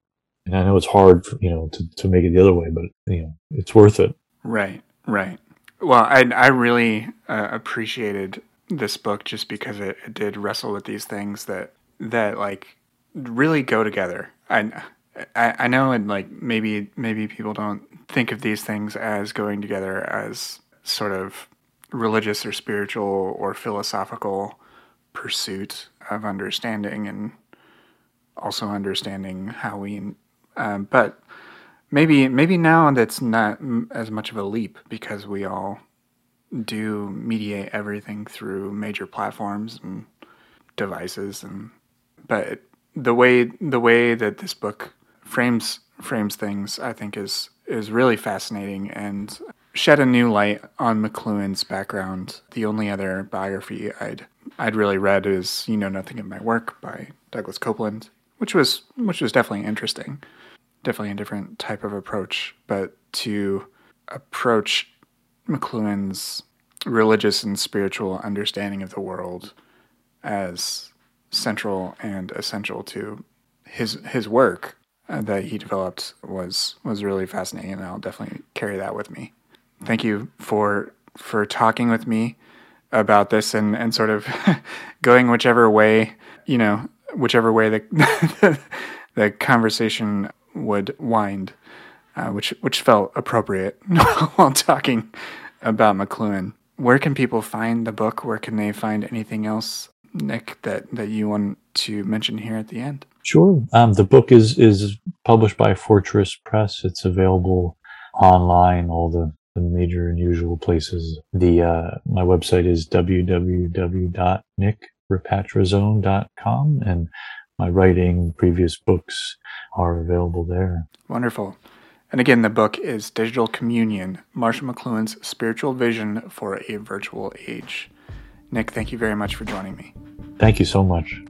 And I know it's hard, for, you know, to, to make it the other way, but you know, it's worth it. Right, right. Well, I I really uh, appreciated this book just because it, it did wrestle with these things that that like really go together. I, I I know, and like maybe maybe people don't think of these things as going together as sort of religious or spiritual or philosophical pursuit of understanding and also understanding how we um, but maybe maybe now that's not as much of a leap because we all do mediate everything through major platforms and devices and but the way the way that this book frames frames things I think is is really fascinating and shed a new light on McLuhan's background. The only other biography I'd I'd really read is You Know Nothing of My Work by Douglas Coupland, which was which was definitely interesting definitely a different type of approach, but to approach McLuhan's religious and spiritual understanding of the world as central and essential to his his work that he developed was was really fascinating, and I'll definitely carry that with me. Thank you for for talking with me about this and and sort of going whichever way you know whichever way the the conversation would wind, uh, which which felt appropriate while talking about McLuhan. where can people find the book? Where can they find anything else, Nick, that, that you want to mention here at the end? Sure. Um, the book is is published by Fortress Press. It's available online, all the, the major and usual places. The uh, my website is www.nickripatrazone.com, and my writing, previous books are available there. Wonderful. And again, the book is Digital Communion Marshall McLuhan's Spiritual Vision for a Virtual Age. Nick, thank you very much for joining me. Thank you so much.